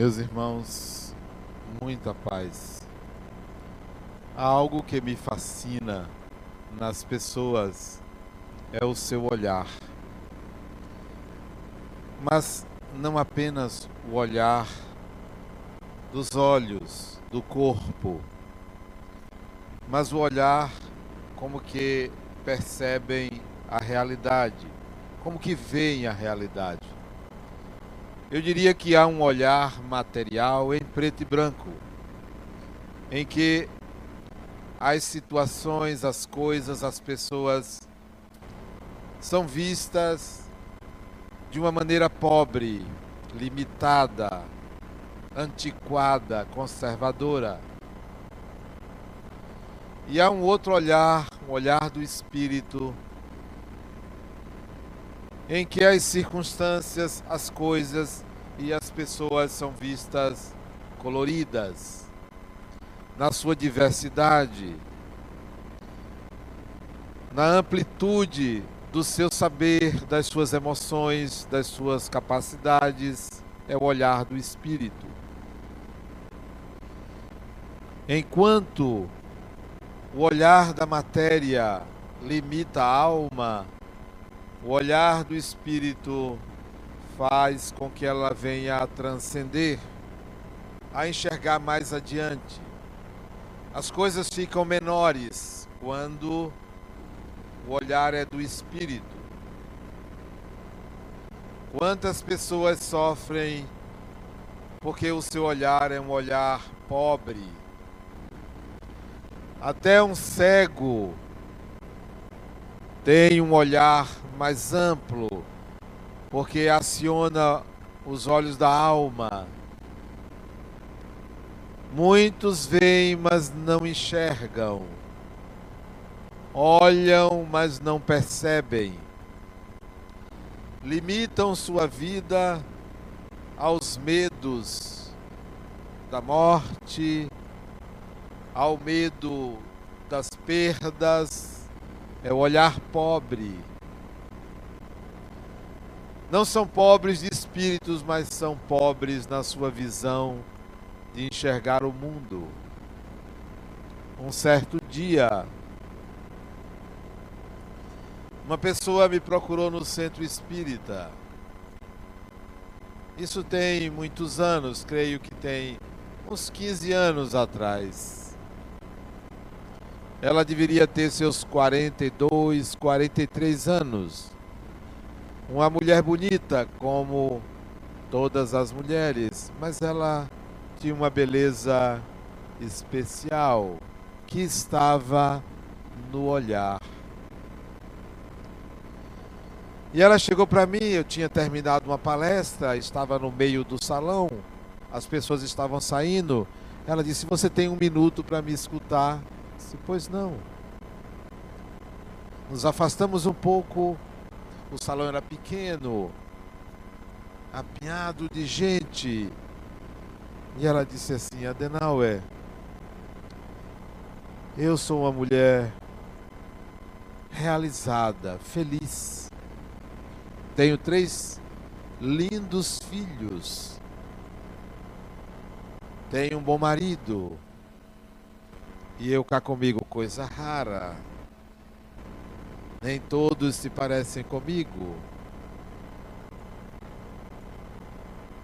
Meus irmãos, muita paz. Há algo que me fascina nas pessoas é o seu olhar. Mas não apenas o olhar dos olhos, do corpo, mas o olhar como que percebem a realidade, como que veem a realidade. Eu diria que há um olhar material em preto e branco, em que as situações, as coisas, as pessoas são vistas de uma maneira pobre, limitada, antiquada, conservadora. E há um outro olhar, um olhar do espírito, em que as circunstâncias, as coisas e as pessoas são vistas coloridas, na sua diversidade, na amplitude do seu saber, das suas emoções, das suas capacidades, é o olhar do espírito. Enquanto o olhar da matéria limita a alma, o olhar do espírito faz com que ela venha a transcender, a enxergar mais adiante. As coisas ficam menores quando o olhar é do espírito. Quantas pessoas sofrem porque o seu olhar é um olhar pobre? Até um cego tem um olhar mais amplo, porque aciona os olhos da alma. Muitos veem, mas não enxergam. Olham, mas não percebem. Limitam sua vida aos medos da morte, ao medo das perdas, é o olhar pobre. Não são pobres de espíritos, mas são pobres na sua visão de enxergar o mundo. Um certo dia, uma pessoa me procurou no centro espírita. Isso tem muitos anos, creio que tem uns 15 anos atrás. Ela deveria ter seus 42, 43 anos. Uma mulher bonita, como todas as mulheres, mas ela tinha uma beleza especial que estava no olhar. E ela chegou para mim, eu tinha terminado uma palestra, estava no meio do salão, as pessoas estavam saindo. Ela disse: Você tem um minuto para me escutar? Eu disse: Pois não. Nos afastamos um pouco, o salão era pequeno, apinhado de gente. E ela disse assim: Adenauer, eu sou uma mulher realizada, feliz. Tenho três lindos filhos. Tenho um bom marido. E eu cá comigo, coisa rara. Nem todos se parecem comigo.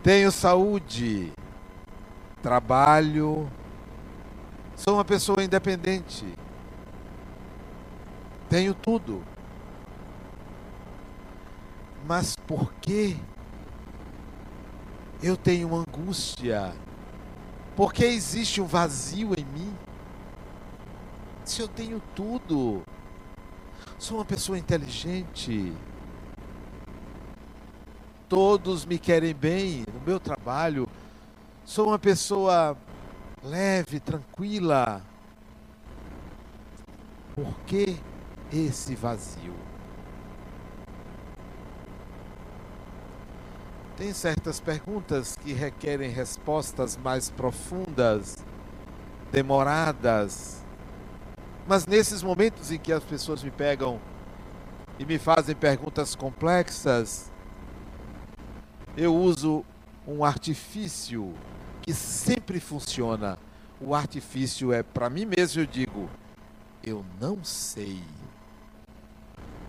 Tenho saúde, trabalho, sou uma pessoa independente. Tenho tudo. Mas por que eu tenho angústia? Por que existe um vazio em mim? Se eu tenho tudo, sou uma pessoa inteligente, todos me querem bem no meu trabalho, sou uma pessoa leve, tranquila. Por que esse vazio? Tem certas perguntas que requerem respostas mais profundas, demoradas. Mas nesses momentos em que as pessoas me pegam e me fazem perguntas complexas, eu uso um artifício que sempre funciona. O artifício é, para mim mesmo, eu digo, eu não sei.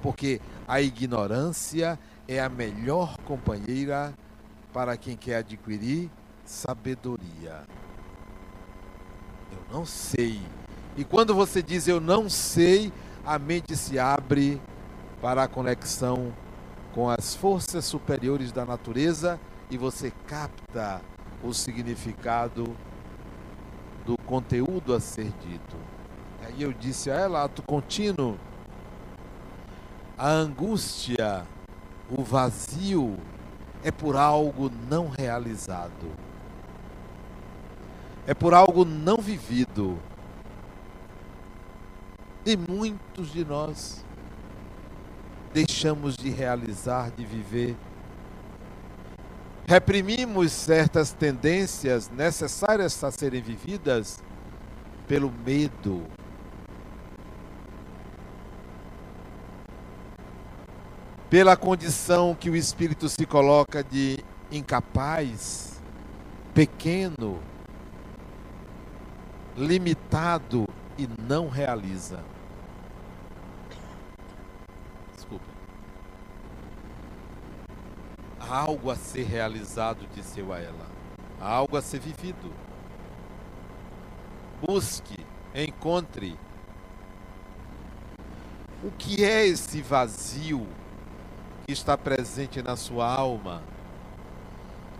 Porque a ignorância é a melhor companheira para quem quer adquirir sabedoria. Eu não sei. E quando você diz eu não sei, a mente se abre para a conexão com as forças superiores da natureza e você capta o significado do conteúdo a ser dito. Aí eu disse a ela, ato contínuo, a angústia, o vazio é por algo não realizado. É por algo não vivido. E muitos de nós deixamos de realizar, de viver. Reprimimos certas tendências necessárias a serem vividas pelo medo. Pela condição que o espírito se coloca de incapaz, pequeno, limitado e não realiza. Há algo a ser realizado, disse eu a ela. Há algo a ser vivido. Busque, encontre. O que é esse vazio que está presente na sua alma?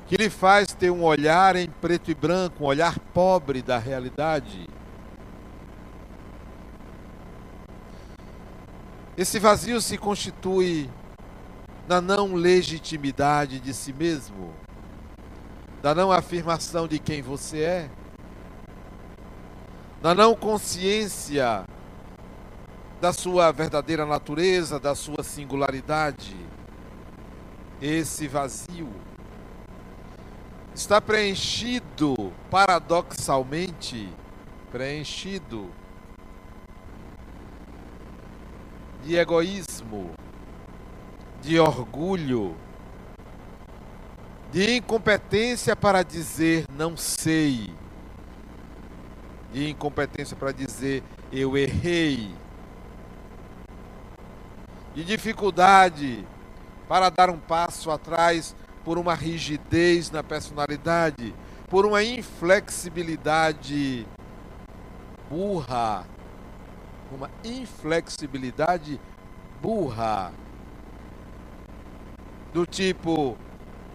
Que lhe faz ter um olhar em preto e branco, um olhar pobre da realidade? Esse vazio se constitui na não legitimidade de si mesmo, da não afirmação de quem você é, da não consciência da sua verdadeira natureza, da sua singularidade. Esse vazio está preenchido, paradoxalmente, preenchido de egoísmo, de orgulho, de incompetência para dizer não sei, de incompetência para dizer eu errei, de dificuldade para dar um passo atrás por uma rigidez na personalidade, por uma inflexibilidade burra, uma inflexibilidade burra do tipo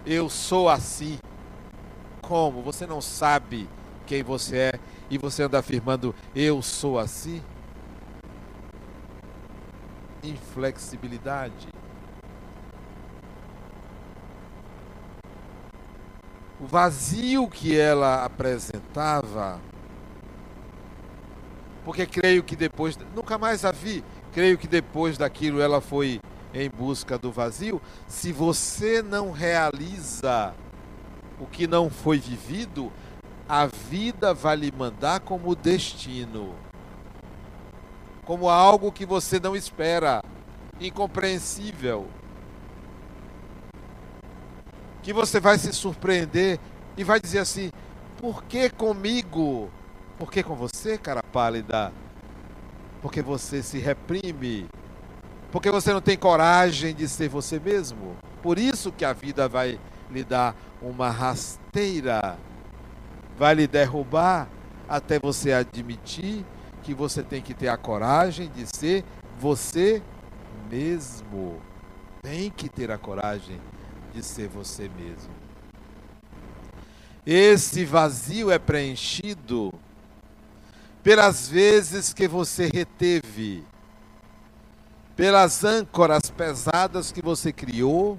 eu sou assim. Como? Você não sabe quem você é e você anda afirmando eu sou assim? Inflexibilidade. O vazio que ela apresentava, porque creio que depois, nunca mais a vi, creio que depois daquilo ela foi em busca do vazio, se você não realiza o que não foi vivido, a vida vai lhe mandar como destino, como algo que você não espera, incompreensível, que você vai se surpreender e vai dizer assim: por que comigo? Por que com você, cara pálida? Porque você se reprime porque você não tem coragem de ser você mesmo. Por isso que a vida vai lhe dar uma rasteira, vai lhe derrubar até você admitir que você tem que ter a coragem de ser você mesmo. Tem que ter a coragem de ser você mesmo. Esse vazio é preenchido pelas vezes que você reteve pelas âncoras pesadas que você criou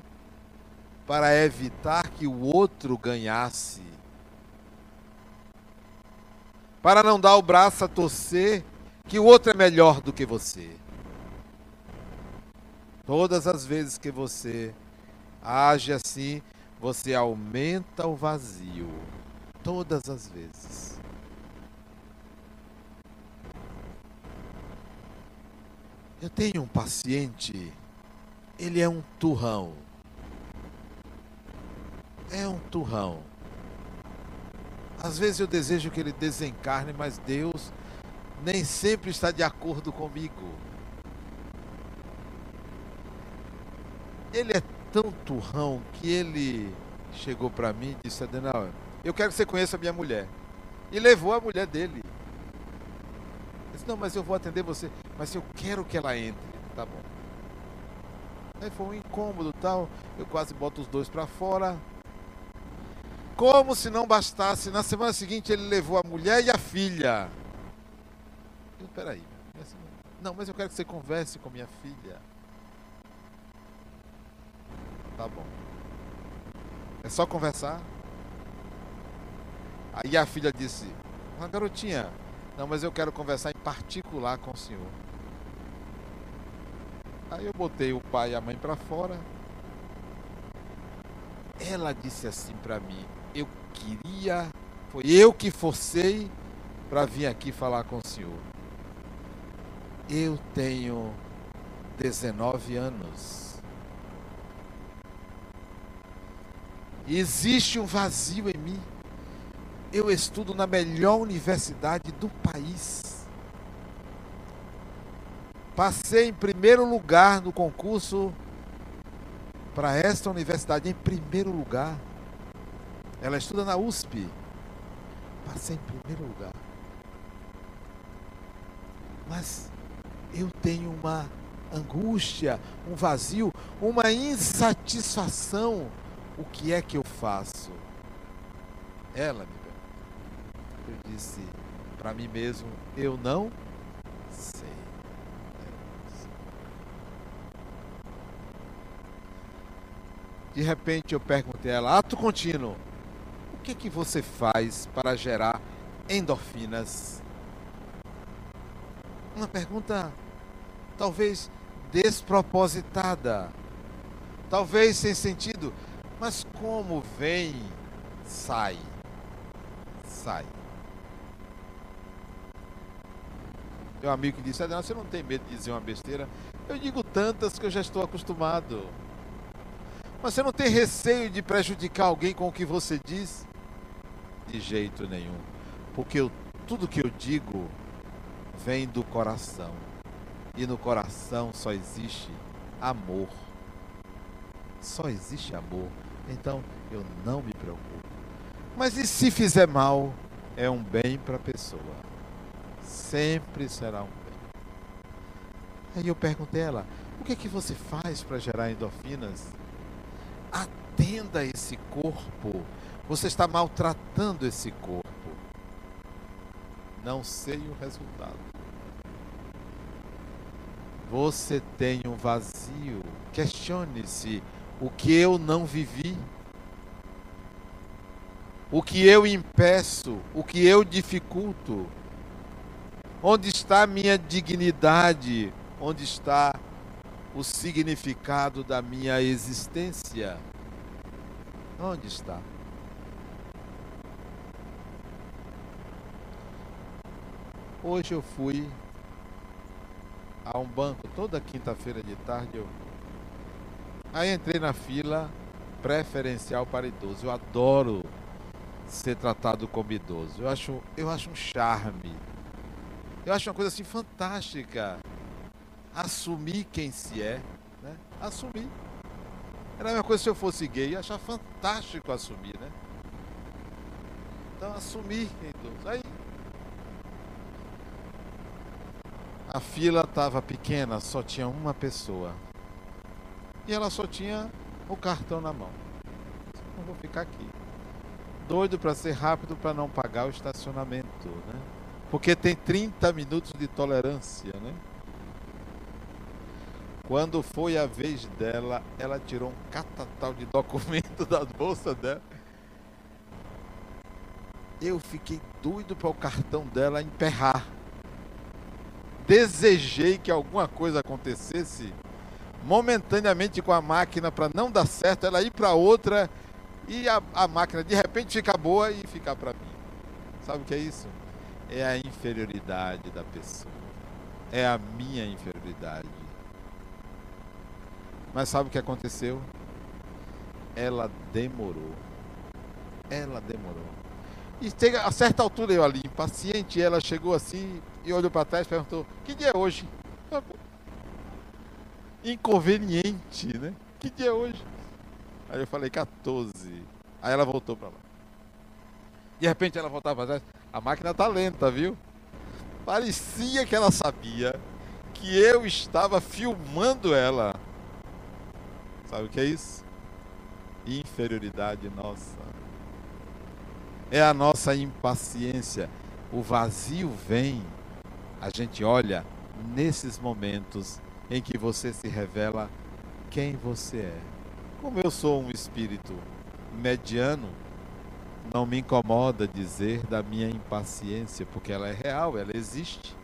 para evitar que o outro ganhasse. Para não dar o braço a torcer que o outro é melhor do que você. Todas as vezes que você age assim, você aumenta o vazio. Todas as vezes. Eu tenho um paciente, ele é um turrão. é um turrão. Às vezes eu desejo que ele desencarne, mas Deus nem sempre está de acordo comigo. Ele é tão turrão que ele chegou para mim e disse: Adenal, eu quero que você conheça a minha mulher. E levou a mulher dele. Eu disse: Não, mas eu vou atender você. Mas eu quero que ela entre. Tá bom. Aí foi um incômodo tal. Eu quase boto os dois para fora. Como se não bastasse, na semana seguinte ele levou a mulher e a filha. Eu, peraí. Não, mas eu quero que você converse com minha filha. Tá bom. É só conversar. Aí a filha disse: Uma garotinha, não, mas eu quero conversar em particular com o senhor. Aí eu botei o pai e a mãe para fora. Ela disse assim para mim: Eu queria, foi eu que forcei para vir aqui falar com o senhor. Eu tenho 19 anos. Existe um vazio em mim. Eu estudo na melhor universidade do país. Passei em primeiro lugar no concurso para esta universidade, em primeiro lugar. Ela estuda na USP. Passei em primeiro lugar. Mas eu tenho uma angústia, um vazio, uma insatisfação o que é que eu faço? Ela me Eu disse para mim mesmo, eu não sei. De repente eu perguntei a ela, ato contínuo, o que que você faz para gerar endorfinas? Uma pergunta talvez despropositada, talvez sem sentido, mas como vem, sai. Sai. Tem um amigo que disse: Adriano, você não tem medo de dizer uma besteira? Eu digo tantas que eu já estou acostumado. Mas você não tem receio de prejudicar alguém com o que você diz? De jeito nenhum. Porque eu, tudo que eu digo vem do coração. E no coração só existe amor. Só existe amor. Então eu não me preocupo. Mas e se fizer mal, é um bem para a pessoa. Sempre será um bem. Aí eu perguntei a ela: o que é que você faz para gerar endorfinas? Atenda esse corpo. Você está maltratando esse corpo. Não sei o resultado. Você tem um vazio. Questione-se o que eu não vivi, o que eu impeço, o que eu dificulto. Onde está a minha dignidade? Onde está o significado da minha existência? Onde está? Hoje eu fui a um banco, toda quinta-feira de tarde eu Aí entrei na fila preferencial para idoso. Eu adoro ser tratado como idoso. Eu acho, eu acho um charme. Eu acho uma coisa assim fantástica. Assumir quem se é, né? Assumir. Era a mesma coisa se eu fosse gay, eu achar fantástico assumir, né? Então assumir quem idoso. Aí a fila estava pequena, só tinha uma pessoa e ela só tinha o cartão na mão. Não vou ficar aqui. Doido para ser rápido para não pagar o estacionamento, né? Porque tem 30 minutos de tolerância, né? Quando foi a vez dela, ela tirou um catatal de documento da bolsa dela. Eu fiquei doido para o cartão dela emperrar. Desejei que alguma coisa acontecesse momentaneamente com a máquina para não dar certo, ela ir para outra e a, a, máquina de repente ficar boa e ficar para mim. Sabe o que é isso? É a inferioridade da pessoa. É a minha inferioridade. Mas sabe o que aconteceu? Ela demorou. Ela demorou. E chega, a certa altura eu ali, impaciente, ela chegou assim e olhou para trás e perguntou: Que dia é hoje? Inconveniente, né? Que dia é hoje? Aí eu falei: 14. Aí ela voltou para lá. De repente ela voltava para trás. A máquina tá lenta, viu? Parecia que ela sabia que eu estava filmando ela. Sabe o que é isso? Inferioridade nossa. É a nossa impaciência. O vazio vem. A gente olha nesses momentos em que você se revela quem você é. Como eu sou um espírito mediano, não me incomoda dizer da minha impaciência, porque ela é real, ela existe.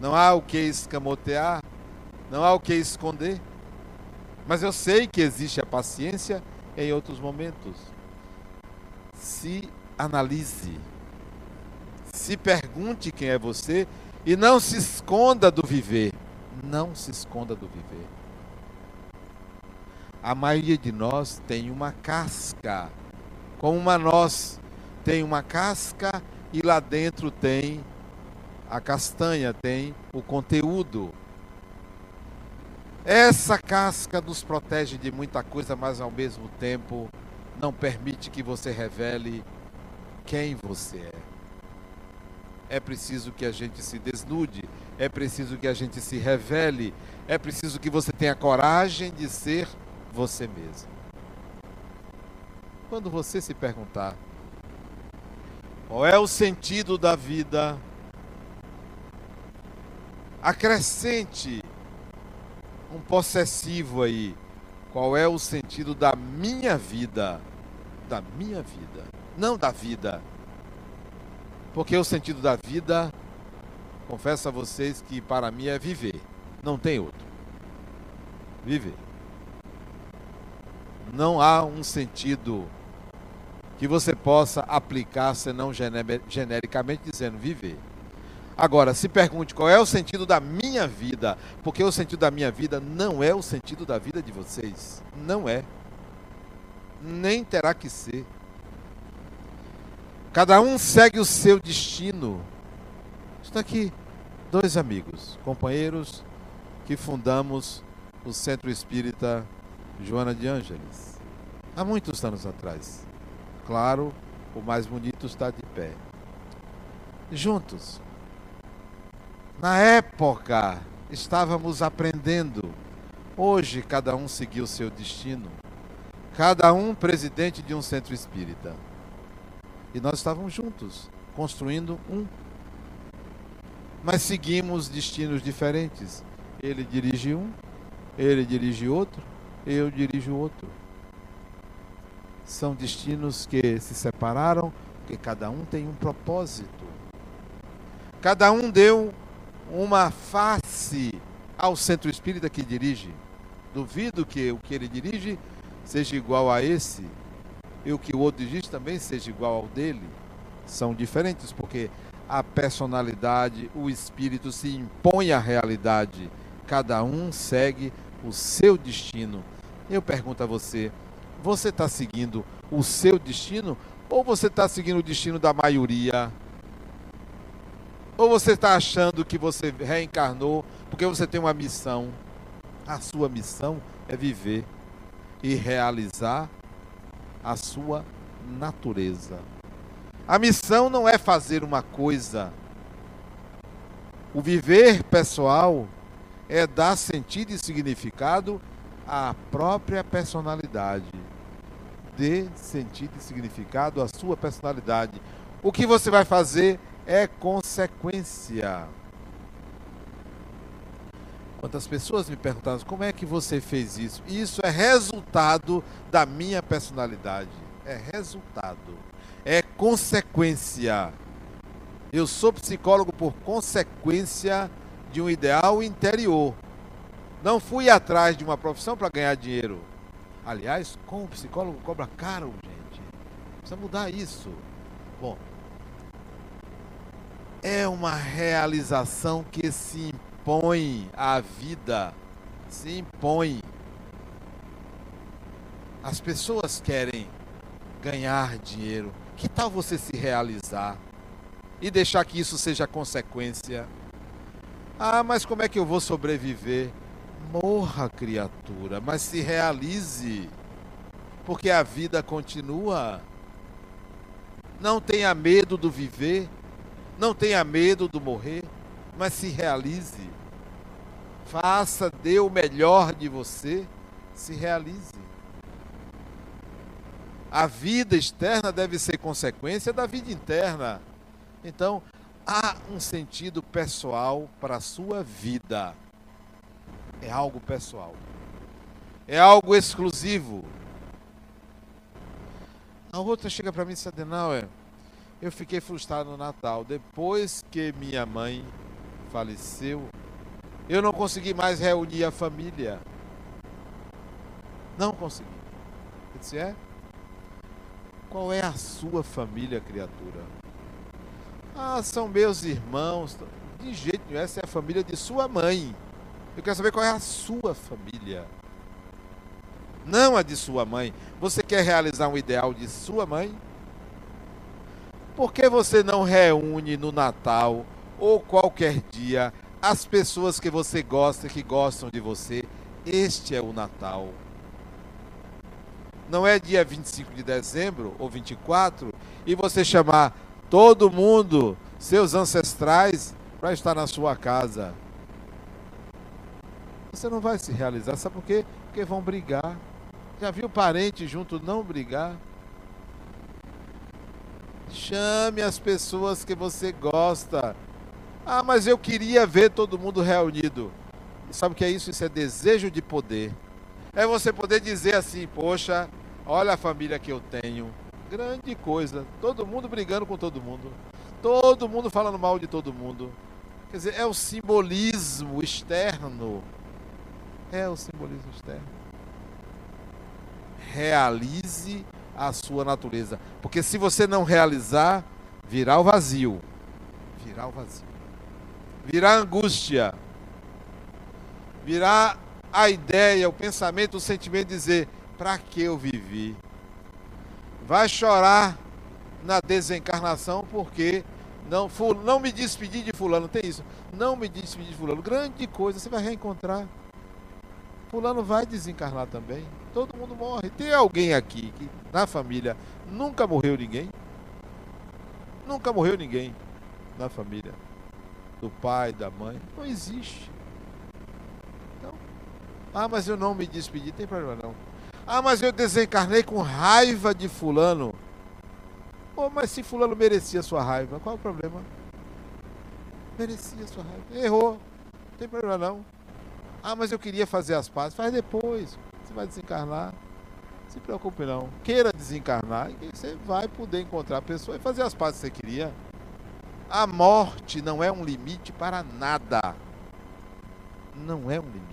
Não há o que escamotear, não há o que esconder. Mas eu sei que existe a paciência em outros momentos. Se analise, se pergunte quem é você e não se esconda do viver. Não se esconda do viver. A maioria de nós tem uma casca como uma noz tem uma casca e lá dentro tem a castanha, tem o conteúdo. Essa casca nos protege de muita coisa, mas ao mesmo tempo não permite que você revele quem você é. É preciso que a gente se desnude, é preciso que a gente se revele, é preciso que você tenha coragem de ser você mesmo. Quando você se perguntar qual é o sentido da vida, acrescente um possessivo aí. Qual é o sentido da minha vida? Da minha vida, não da vida. Porque o sentido da vida, confesso a vocês que para mim é viver, não tem outro. Viver. Não há um sentido que você possa aplicar, senão genericamente dizendo viver. Agora, se pergunte qual é o sentido da minha vida, porque o sentido da minha vida não é o sentido da vida de vocês. Não é. Nem terá que ser. Cada um segue o seu destino. Está aqui dois amigos, companheiros que fundamos o Centro Espírita Joana de Ângeles há muitos anos atrás. Claro, o mais bonito está de pé. Juntos. Na época, estávamos aprendendo. Hoje, cada um seguiu seu destino. Cada um presidente de um centro espírita. E nós estávamos juntos, construindo um. Mas seguimos destinos diferentes. Ele dirige um, ele dirige outro, eu dirijo outro são destinos que se separaram, porque cada um tem um propósito. Cada um deu uma face ao centro espírita que dirige. Duvido que o que ele dirige seja igual a esse e o que o outro dirige também seja igual ao dele. São diferentes porque a personalidade, o espírito se impõe à realidade. Cada um segue o seu destino. Eu pergunto a você: você está seguindo o seu destino ou você está seguindo o destino da maioria? Ou você está achando que você reencarnou porque você tem uma missão? A sua missão é viver e realizar a sua natureza. A missão não é fazer uma coisa. O viver pessoal é dar sentido e significado à própria personalidade dê sentido e significado à sua personalidade. O que você vai fazer é consequência. Quantas pessoas me perguntaram como é que você fez isso? Isso é resultado da minha personalidade. É resultado. É consequência. Eu sou psicólogo por consequência de um ideal interior. Não fui atrás de uma profissão para ganhar dinheiro. Aliás, como o psicólogo cobra caro, gente. Precisa mudar isso. Bom, é uma realização que se impõe à vida. Se impõe. As pessoas querem ganhar dinheiro. Que tal você se realizar e deixar que isso seja consequência? Ah, mas como é que eu vou sobreviver? Morra, criatura, mas se realize, porque a vida continua. Não tenha medo do viver, não tenha medo do morrer, mas se realize. Faça, dê o melhor de você, se realize. A vida externa deve ser consequência da vida interna. Então, há um sentido pessoal para a sua vida. É algo pessoal. É algo exclusivo. A outra chega para mim e diz, Adenauer, eu fiquei frustrado no Natal. Depois que minha mãe faleceu, eu não consegui mais reunir a família. Não consegui. Eu disse, é? Qual é a sua família, criatura? Ah, são meus irmãos. De jeito nenhum, essa é a família de sua mãe. Eu quero saber qual é a sua família. Não a de sua mãe. Você quer realizar um ideal de sua mãe? Por que você não reúne no Natal ou qualquer dia as pessoas que você gosta, que gostam de você? Este é o Natal não é dia 25 de dezembro ou 24 e você chamar todo mundo, seus ancestrais, para estar na sua casa. Você não vai se realizar, sabe por quê? Porque vão brigar. Já viu parente junto não brigar? Chame as pessoas que você gosta. Ah, mas eu queria ver todo mundo reunido. Sabe o que é isso? Isso é desejo de poder. É você poder dizer assim, poxa, Olha a família que eu tenho. Grande coisa. Todo mundo brigando com todo mundo. Todo mundo falando mal de todo mundo. Quer dizer, é o simbolismo externo. É o simbolismo externo. Realize a sua natureza. Porque se você não realizar, virá o vazio. Virá o vazio. Virá angústia. Virá a ideia, o pensamento, o sentimento de dizer: para que eu vivi? Vai chorar na desencarnação porque não, não me despedi de fulano, tem isso. Não me despedi de fulano. Grande coisa, você vai reencontrar. Fulano vai desencarnar também. Todo mundo morre. Tem alguém aqui que na família nunca morreu ninguém? Nunca morreu ninguém na família. Do pai, da mãe. Não existe. Então, ah, mas eu não me despedi. Tem problema não. Ah, mas eu desencarnei com raiva de fulano. Pô, mas se fulano merecia sua raiva, qual é o problema? Merecia sua raiva. Errou. Não tem problema não. Ah, mas eu queria fazer as pazes. Faz depois. Você vai desencarnar. Se preocupe não. Queira desencarnar e você vai poder encontrar a pessoa e fazer as pazes que você queria. A morte não é um limite para nada. Não é um limite.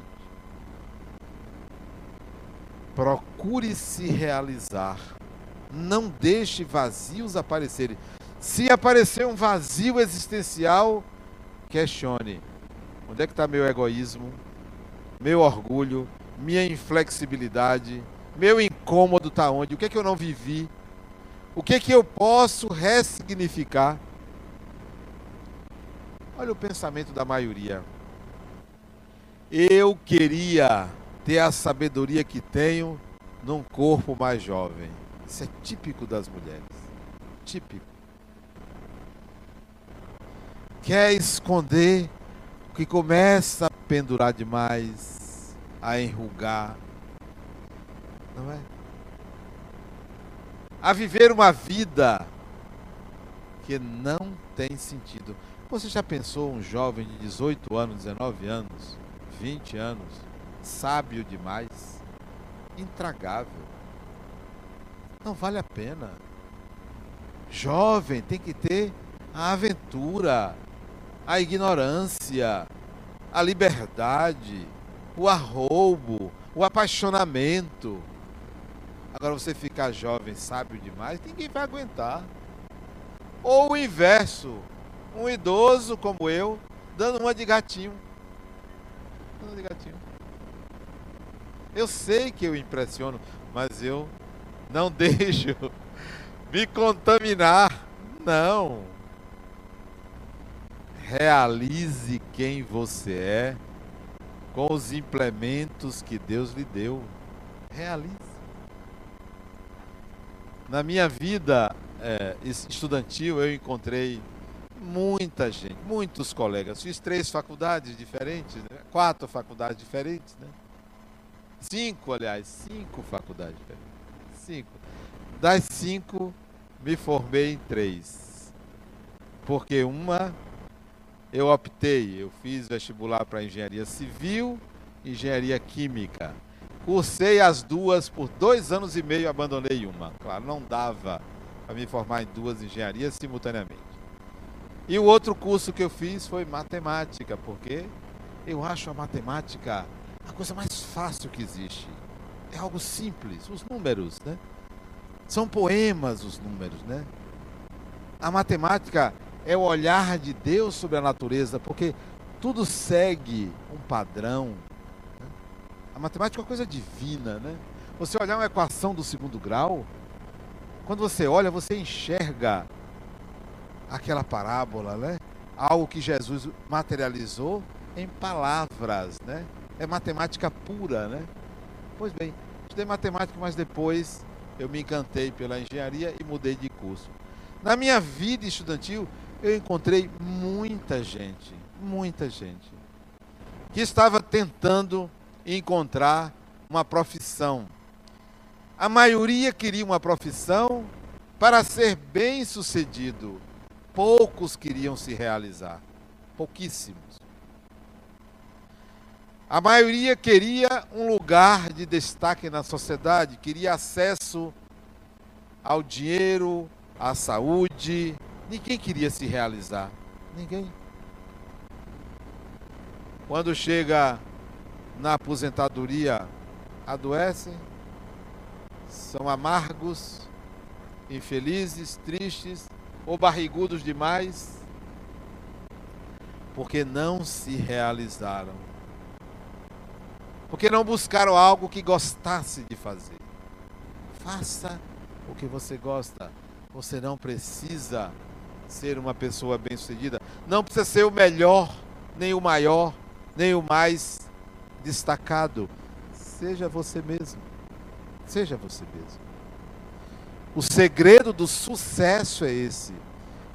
Procure se realizar. Não deixe vazios aparecerem. Se aparecer um vazio existencial, questione: onde é que está meu egoísmo, meu orgulho, minha inflexibilidade, meu incômodo está onde? O que é que eu não vivi? O que é que eu posso ressignificar? Olha o pensamento da maioria. Eu queria ter a sabedoria que tenho num corpo mais jovem. Isso é típico das mulheres. Típico. Quer esconder o que começa pendurar demais, a enrugar. Não é? A viver uma vida que não tem sentido. Você já pensou um jovem de 18 anos, 19 anos, 20 anos, sábio demais, intragável. Não vale a pena. Jovem tem que ter a aventura, a ignorância, a liberdade, o arroubo, o apaixonamento. Agora você ficar jovem, sábio demais, ninguém vai aguentar. Ou o inverso, um idoso como eu, dando uma de gatinho. Dando uma de gatinho. Eu sei que eu impressiono, mas eu não deixo me contaminar. Não. Realize quem você é com os implementos que Deus lhe deu. Realize. Na minha vida é, estudantil, eu encontrei muita gente, muitos colegas. Fiz três faculdades diferentes, né? quatro faculdades diferentes, né? Cinco, aliás, cinco faculdades diferentes. Cinco. Das cinco, me formei em três. Porque uma eu optei, eu fiz vestibular para engenharia civil, engenharia química. Cursei as duas por dois anos e meio, abandonei uma. Claro, não dava para me formar em duas engenharias simultaneamente. E o outro curso que eu fiz foi matemática, porque eu acho a matemática a coisa mais fácil que existe. É algo simples, os números, né? São poemas os números, né? A matemática é o olhar de Deus sobre a natureza, porque tudo segue um padrão. Né? A matemática é uma coisa divina, né? Você olhar uma equação do segundo grau, quando você olha, você enxerga aquela parábola, né? Algo que Jesus materializou em palavras, né? É matemática pura, né? Pois bem, estudei matemática, mas depois eu me encantei pela engenharia e mudei de curso. Na minha vida estudantil, eu encontrei muita gente, muita gente, que estava tentando encontrar uma profissão a maioria queria uma profissão para ser bem sucedido. Poucos queriam se realizar. Pouquíssimos. A maioria queria um lugar de destaque na sociedade, queria acesso ao dinheiro, à saúde. Ninguém queria se realizar. Ninguém. Quando chega na aposentadoria, adoece, são amargos, infelizes, tristes ou barrigudos demais, porque não se realizaram. Porque não buscaram algo que gostasse de fazer. Faça o que você gosta. Você não precisa ser uma pessoa bem-sucedida. Não precisa ser o melhor, nem o maior, nem o mais destacado. Seja você mesmo. Seja você mesmo. O segredo do sucesso é esse.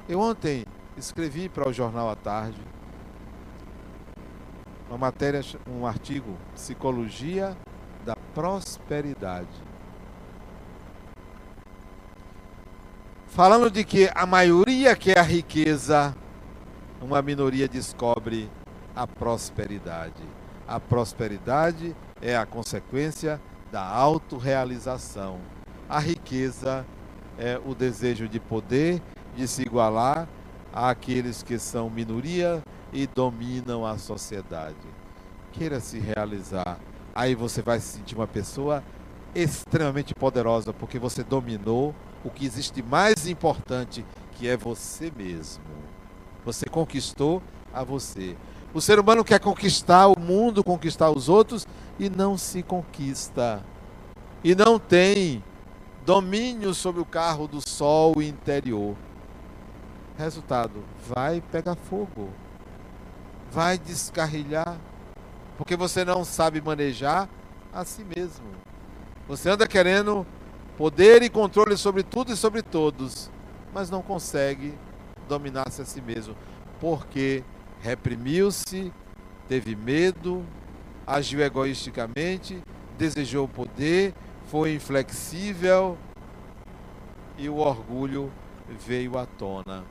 Eu ontem escrevi para o Jornal à Tarde uma matéria, um artigo, Psicologia da Prosperidade. Falando de que a maioria quer a riqueza, uma minoria descobre a prosperidade. A prosperidade é a consequência da autorrealização. A riqueza é o desejo de poder, de se igualar àqueles que são minoria e dominam a sociedade. Queira se realizar. Aí você vai se sentir uma pessoa extremamente poderosa, porque você dominou o que existe mais importante, que é você mesmo. Você conquistou a você. O ser humano quer conquistar o mundo, conquistar os outros e não se conquista. E não tem domínio sobre o carro do sol interior. Resultado: vai pegar fogo. Vai descarrilhar. Porque você não sabe manejar a si mesmo. Você anda querendo poder e controle sobre tudo e sobre todos, mas não consegue dominar-se a si mesmo. Porque reprimiu-se, teve medo, agiu egoisticamente, desejou o poder, foi inflexível e o orgulho veio à tona.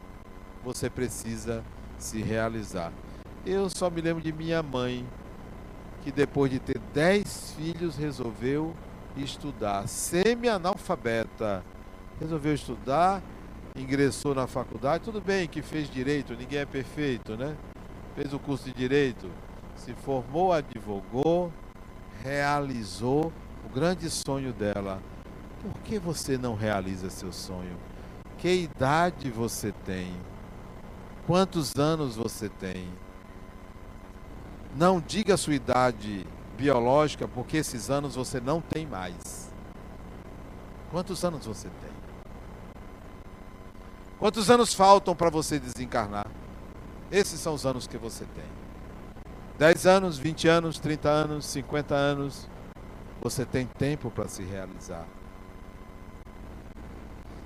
Você precisa se realizar. Eu só me lembro de minha mãe, que depois de ter dez filhos resolveu estudar, semi-analfabeta. Resolveu estudar, ingressou na faculdade, tudo bem que fez direito, ninguém é perfeito, né? Fez o curso de direito, se formou, advogou, realizou o grande sonho dela. Por que você não realiza seu sonho? Que idade você tem? Quantos anos você tem? Não diga a sua idade biológica, porque esses anos você não tem mais. Quantos anos você tem? Quantos anos faltam para você desencarnar? Esses são os anos que você tem. 10 anos, 20 anos, 30 anos, 50 anos. Você tem tempo para se realizar.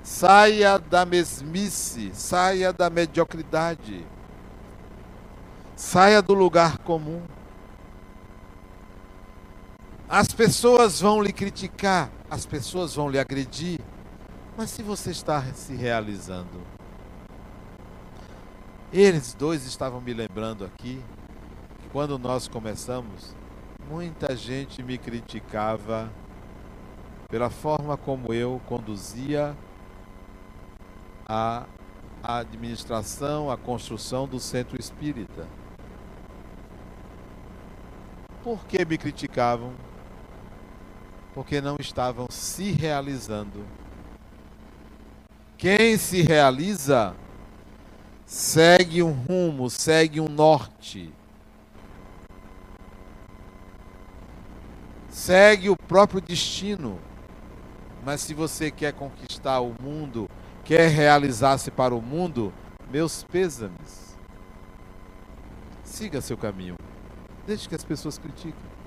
Saia da mesmice, saia da mediocridade. Saia do lugar comum. As pessoas vão lhe criticar, as pessoas vão lhe agredir, mas se você está se realizando. Eles dois estavam me lembrando aqui que quando nós começamos, muita gente me criticava pela forma como eu conduzia a administração, a construção do centro espírita. Por que me criticavam? Porque não estavam se realizando. Quem se realiza segue um rumo, segue um norte. Segue o próprio destino. Mas se você quer conquistar o mundo, quer realizar-se para o mundo, meus pêsames. Siga seu caminho. Deixe que as pessoas critiquem.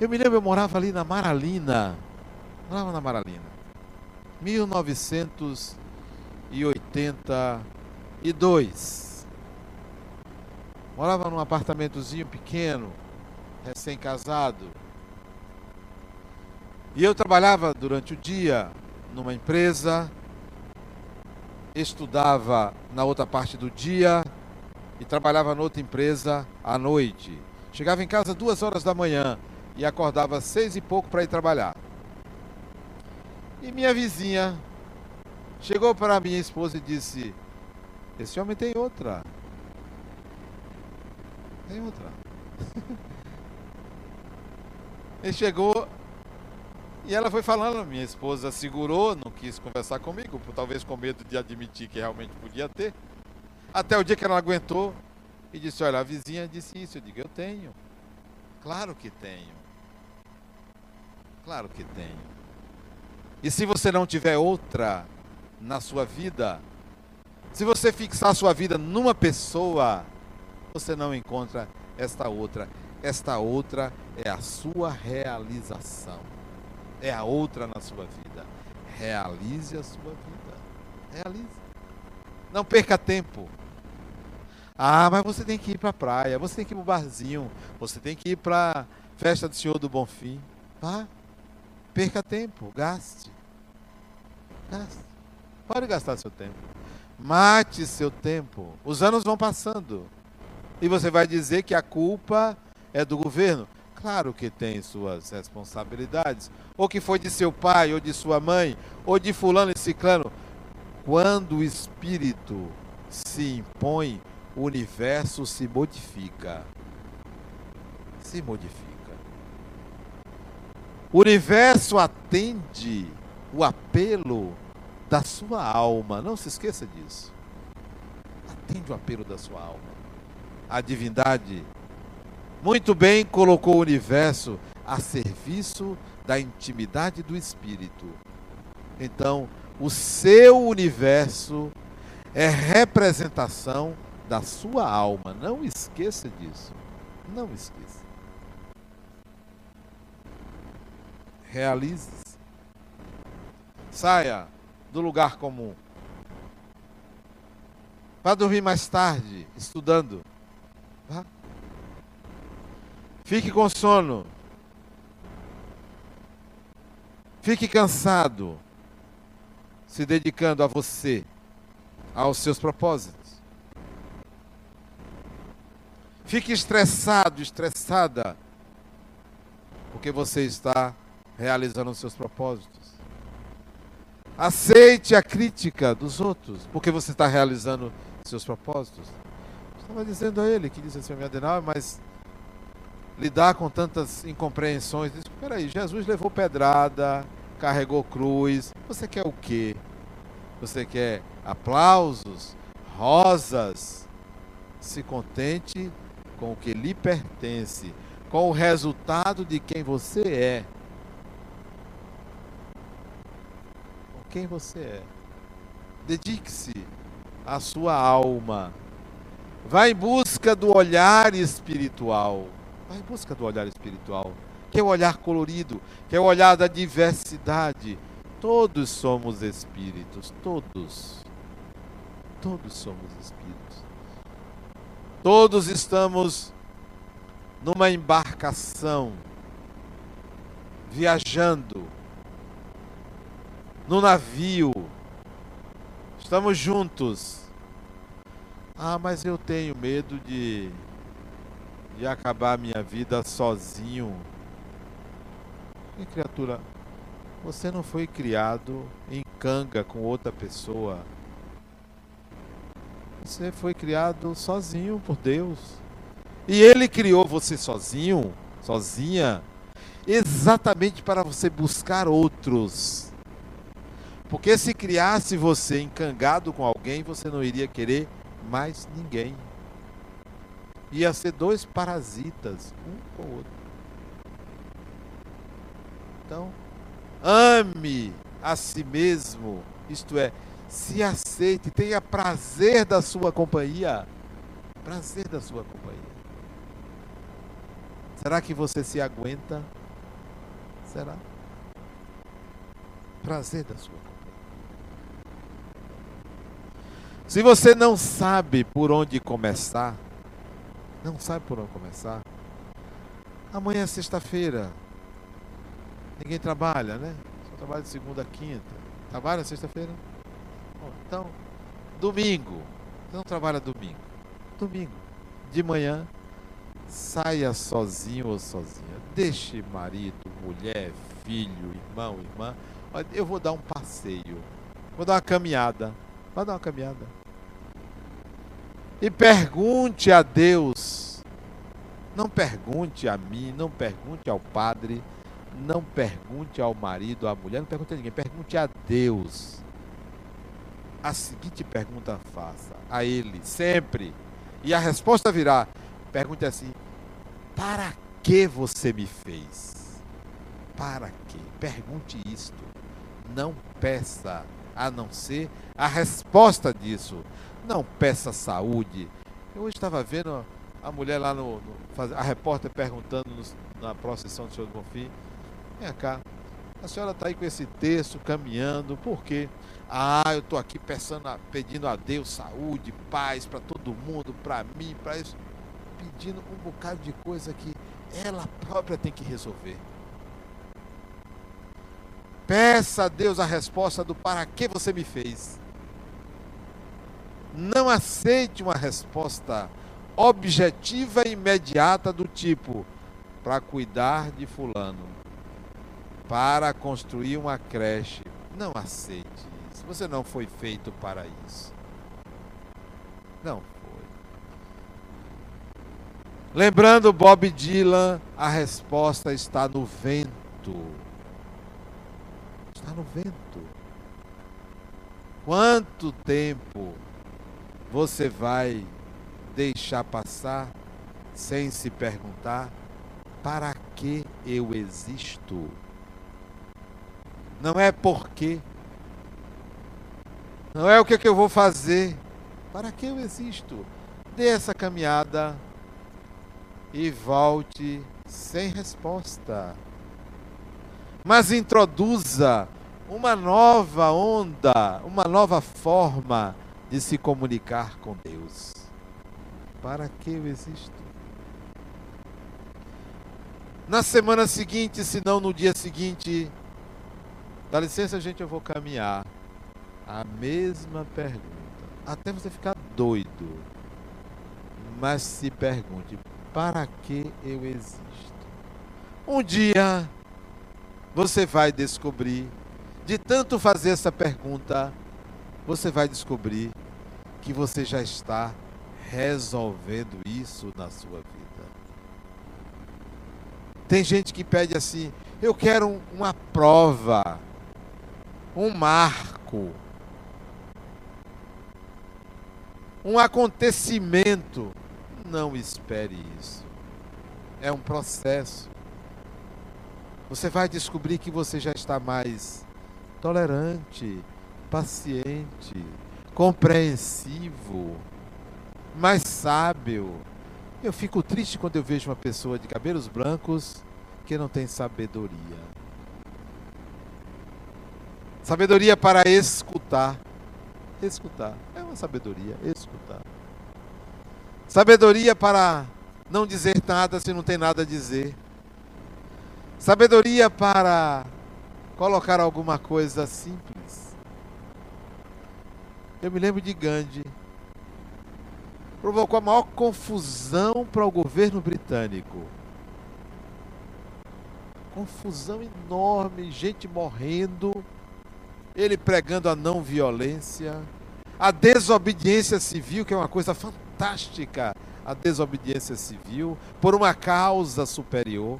Eu me lembro, eu morava ali na Maralina. Morava na Maralina. 1982. Morava num apartamentozinho pequeno, recém-casado. E eu trabalhava durante o dia numa empresa, estudava na outra parte do dia e trabalhava noutra empresa à noite. Chegava em casa duas horas da manhã e acordava seis e pouco para ir trabalhar. E minha vizinha chegou para minha esposa e disse: Esse homem tem outra. Tem outra. Ele chegou e ela foi falando, minha esposa segurou, não quis conversar comigo, talvez com medo de admitir que realmente podia ter. Até o dia que ela aguentou e disse: Olha, a vizinha disse isso. Eu digo: Eu tenho. Claro que tenho. Claro que tenho. E se você não tiver outra na sua vida, se você fixar sua vida numa pessoa, você não encontra esta outra. Esta outra é a sua realização. É a outra na sua vida. Realize a sua vida. Realize. Não perca tempo. Ah, mas você tem que ir para a praia, você tem que ir para o barzinho, você tem que ir para a festa do Senhor do Bonfim. Vá, perca tempo, gaste. Gaste. Pode gastar seu tempo. Mate seu tempo. Os anos vão passando. E você vai dizer que a culpa é do governo? Claro que tem suas responsabilidades. Ou que foi de seu pai, ou de sua mãe, ou de fulano e ciclano. Quando o espírito se impõe, o universo se modifica. Se modifica. O universo atende o apelo da sua alma. Não se esqueça disso. Atende o apelo da sua alma. A divindade muito bem colocou o universo a serviço da intimidade do espírito. Então, o seu universo é representação da sua alma. Não esqueça disso. Não esqueça. Realize. -se. Saia do lugar comum. Vá dormir mais tarde, estudando. Vá. Fique com sono. Fique cansado, se dedicando a você, aos seus propósitos. Fique estressado, estressada, porque você está realizando os seus propósitos. Aceite a crítica dos outros, porque você está realizando seus propósitos. Estava dizendo a ele que disse assim, Adenal, mas lidar com tantas incompreensões. Diz, peraí, Jesus levou pedrada, carregou cruz. Você quer o quê? Você quer aplausos, rosas? Se contente com o que lhe pertence, com o resultado de quem você é. Com quem você é. Dedique-se à sua alma. Vá em busca do olhar espiritual. Vá em busca do olhar espiritual, que é o olhar colorido, que é o olhar da diversidade. Todos somos espíritos, todos. Todos somos espíritos. Todos estamos numa embarcação, viajando, no navio, estamos juntos. Ah, mas eu tenho medo de, de acabar a minha vida sozinho. E criatura, você não foi criado em canga com outra pessoa. Você foi criado sozinho por Deus. E Ele criou você sozinho, sozinha, exatamente para você buscar outros. Porque se criasse você encangado com alguém, você não iria querer mais ninguém. Ia ser dois parasitas, um com o outro. Então, ame a si mesmo, isto é, se aceite, tenha prazer da sua companhia. Prazer da sua companhia. Será que você se aguenta? Será? Prazer da sua companhia. Se você não sabe por onde começar, não sabe por onde começar, amanhã é sexta-feira. Ninguém trabalha, né? Só trabalha de segunda a quinta. Trabalha sexta-feira? Então, domingo. Você não trabalha domingo. Domingo. De manhã, saia sozinho ou sozinha. Deixe marido, mulher, filho, irmão, irmã. Eu vou dar um passeio. Vou dar uma caminhada. Vai dar uma caminhada. E pergunte a Deus. Não pergunte a mim, não pergunte ao padre, não pergunte ao marido, à mulher, não pergunte a ninguém, pergunte a Deus. A seguinte pergunta faça a Ele, sempre. E a resposta virá: pergunte assim: Para que você me fez? Para que? Pergunte isto. Não peça a não ser a resposta disso. Não peça saúde. Eu hoje estava vendo a mulher lá no, no a repórter perguntando no, na procissão do Senhor do Bonfim. Vem cá, a senhora está aí com esse texto caminhando, por quê? Ah, eu estou aqui pensando, pedindo a Deus saúde, paz para todo mundo, para mim, para isso. Pedindo um bocado de coisa que ela própria tem que resolver. Peça a Deus a resposta do para que você me fez. Não aceite uma resposta objetiva e imediata do tipo para cuidar de fulano, para construir uma creche. Não aceite isso. Você não foi feito para isso. Não foi. Lembrando Bob Dylan, a resposta está no vento está no vento. Quanto tempo você vai deixar passar sem se perguntar para que eu existo? Não é porque, não é o que, que eu vou fazer, para que eu existo? Dê essa caminhada e volte sem resposta mas introduza uma nova onda, uma nova forma de se comunicar com Deus. Para que eu existo? Na semana seguinte, se não no dia seguinte, dá licença, gente, eu vou caminhar. A mesma pergunta. Até você ficar doido. Mas se pergunte: para que eu existo? Um dia você vai descobrir, de tanto fazer essa pergunta, você vai descobrir que você já está resolvendo isso na sua vida. Tem gente que pede assim: eu quero uma prova, um marco, um acontecimento. Não espere isso. É um processo você vai descobrir que você já está mais tolerante, paciente, compreensivo, mais sábio. Eu fico triste quando eu vejo uma pessoa de cabelos brancos que não tem sabedoria. Sabedoria para escutar. Escutar. É uma sabedoria, escutar. Sabedoria para não dizer nada se não tem nada a dizer. Sabedoria para colocar alguma coisa simples. Eu me lembro de Gandhi. Provocou a maior confusão para o governo britânico. Confusão enorme, gente morrendo, ele pregando a não violência, a desobediência civil, que é uma coisa fantástica, a desobediência civil, por uma causa superior.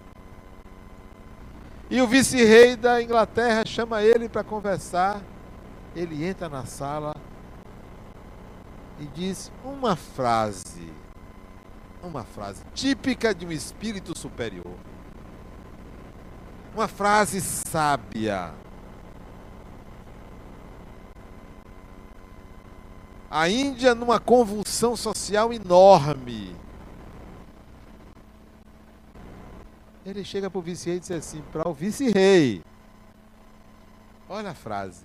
E o vice-rei da Inglaterra chama ele para conversar. Ele entra na sala e diz uma frase, uma frase típica de um espírito superior. Uma frase sábia. A Índia numa convulsão social enorme. Ele chega para o vice-rei e diz assim: para o vice-rei, olha a frase.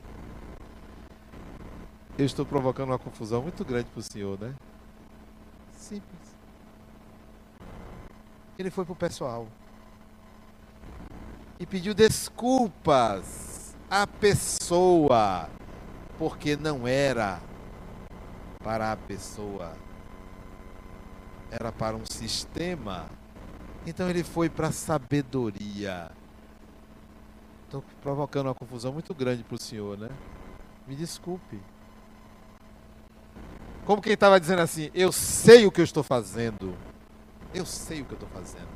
Eu estou provocando uma confusão muito grande para o senhor, né? Simples. Ele foi para o pessoal e pediu desculpas à pessoa, porque não era para a pessoa, era para um sistema então ele foi para a sabedoria. Estou provocando uma confusão muito grande para o senhor, né? Me desculpe. Como quem estava dizendo assim: Eu sei o que eu estou fazendo. Eu sei o que eu estou fazendo.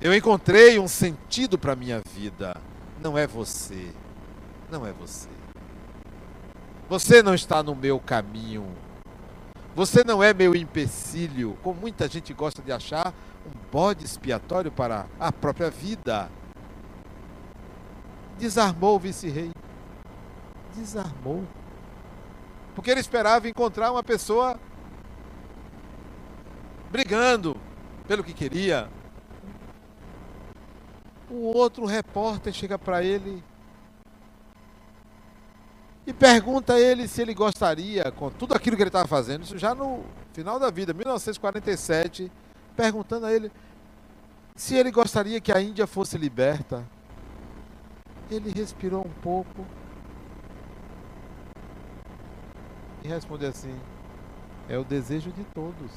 Eu encontrei um sentido para a minha vida. Não é você. Não é você. Você não está no meu caminho. Você não é meu empecilho, como muita gente gosta de achar, um bode expiatório para a própria vida. Desarmou o vice-rei. Desarmou. Porque ele esperava encontrar uma pessoa brigando pelo que queria. O outro repórter chega para ele e pergunta a ele se ele gostaria, com tudo aquilo que ele estava fazendo, isso já no final da vida, 1947, perguntando a ele se ele gostaria que a Índia fosse liberta. Ele respirou um pouco e respondeu assim: É o desejo de todos.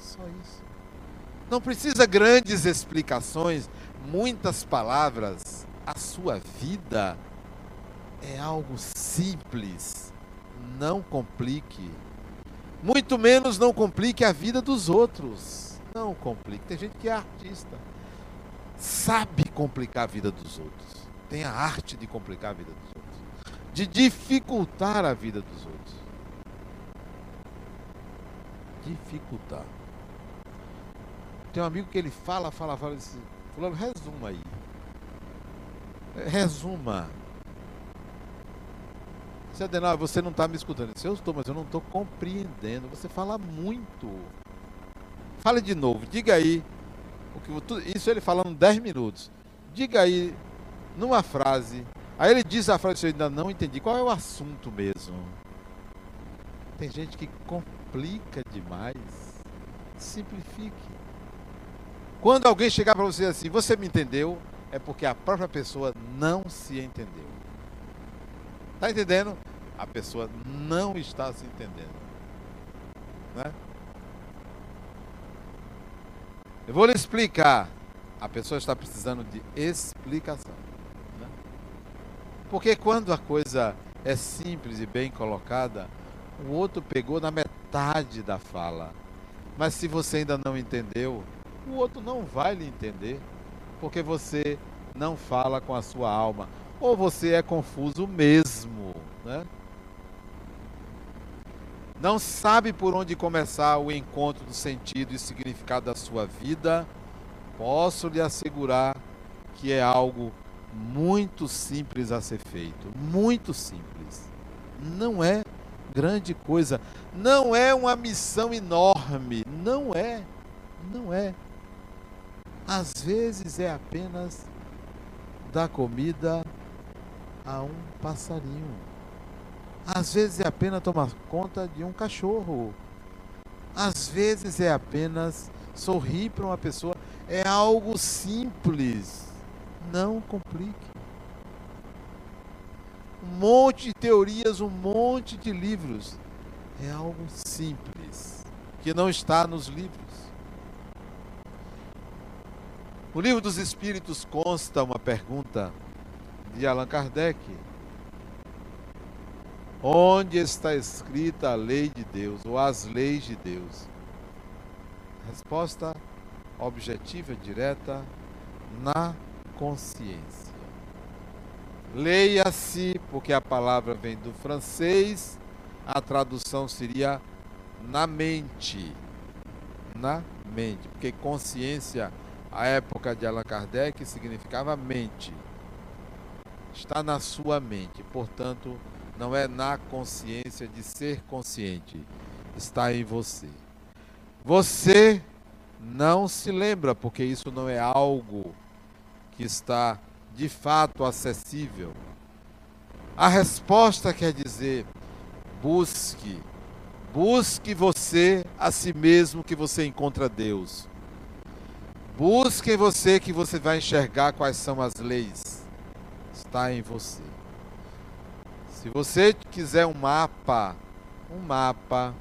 Só isso. Não precisa grandes explicações, muitas palavras. A sua vida é algo simples. Não complique. Muito menos não complique a vida dos outros. Não complique. Tem gente que é artista. Sabe complicar a vida dos outros. Tem a arte de complicar a vida dos outros. De dificultar a vida dos outros. Dificultar. Tem um amigo que ele fala, fala, fala, fulano, resuma aí. Resuma Adenal, você não está me escutando. Eu, eu estou, mas eu não estou compreendendo. Você fala muito. Fale de novo. Diga aí. O que, isso ele falando 10 minutos. Diga aí, numa frase. Aí ele diz a frase, eu ainda não entendi. Qual é o assunto mesmo? Tem gente que complica demais. Simplifique. Quando alguém chegar para você assim, você me entendeu? É porque a própria pessoa não se entendeu. Está entendendo? A pessoa não está se entendendo. Né? Eu vou lhe explicar. A pessoa está precisando de explicação. Né? Porque quando a coisa é simples e bem colocada, o outro pegou na metade da fala. Mas se você ainda não entendeu, o outro não vai lhe entender, porque você não fala com a sua alma ou você é confuso mesmo, né? Não sabe por onde começar o encontro do sentido e significado da sua vida? Posso lhe assegurar que é algo muito simples a ser feito, muito simples. Não é grande coisa, não é uma missão enorme, não é, não é. Às vezes é apenas dar comida a um passarinho. Às vezes é apenas tomar conta de um cachorro. Às vezes é apenas sorrir para uma pessoa. É algo simples. Não complique. Um monte de teorias, um monte de livros. É algo simples, que não está nos livros. O livro dos Espíritos consta uma pergunta de Allan Kardec. Onde está escrita a lei de Deus, ou as leis de Deus? Resposta objetiva, direta, na consciência. Leia-se, porque a palavra vem do francês, a tradução seria na mente. Na mente, porque consciência, a época de Allan Kardec, significava mente. Está na sua mente, portanto, não é na consciência de ser consciente, está em você. Você não se lembra, porque isso não é algo que está de fato acessível. A resposta quer dizer: busque, busque você a si mesmo que você encontra Deus. Busque em você que você vai enxergar quais são as leis. Está em você. Se você quiser um mapa, um mapa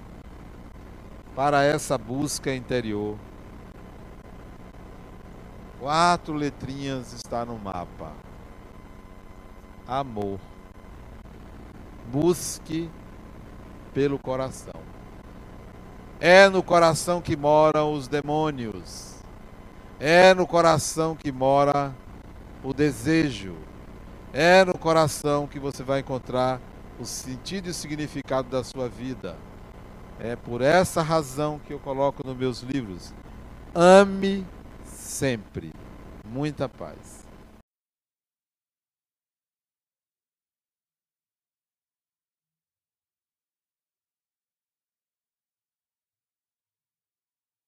para essa busca interior, Quatro letrinhas está no mapa. Amor. Busque pelo coração. É no coração que moram os demônios. É no coração que mora o desejo. É no coração que você vai encontrar o sentido e o significado da sua vida. É por essa razão que eu coloco nos meus livros. Ame sempre. Muita paz.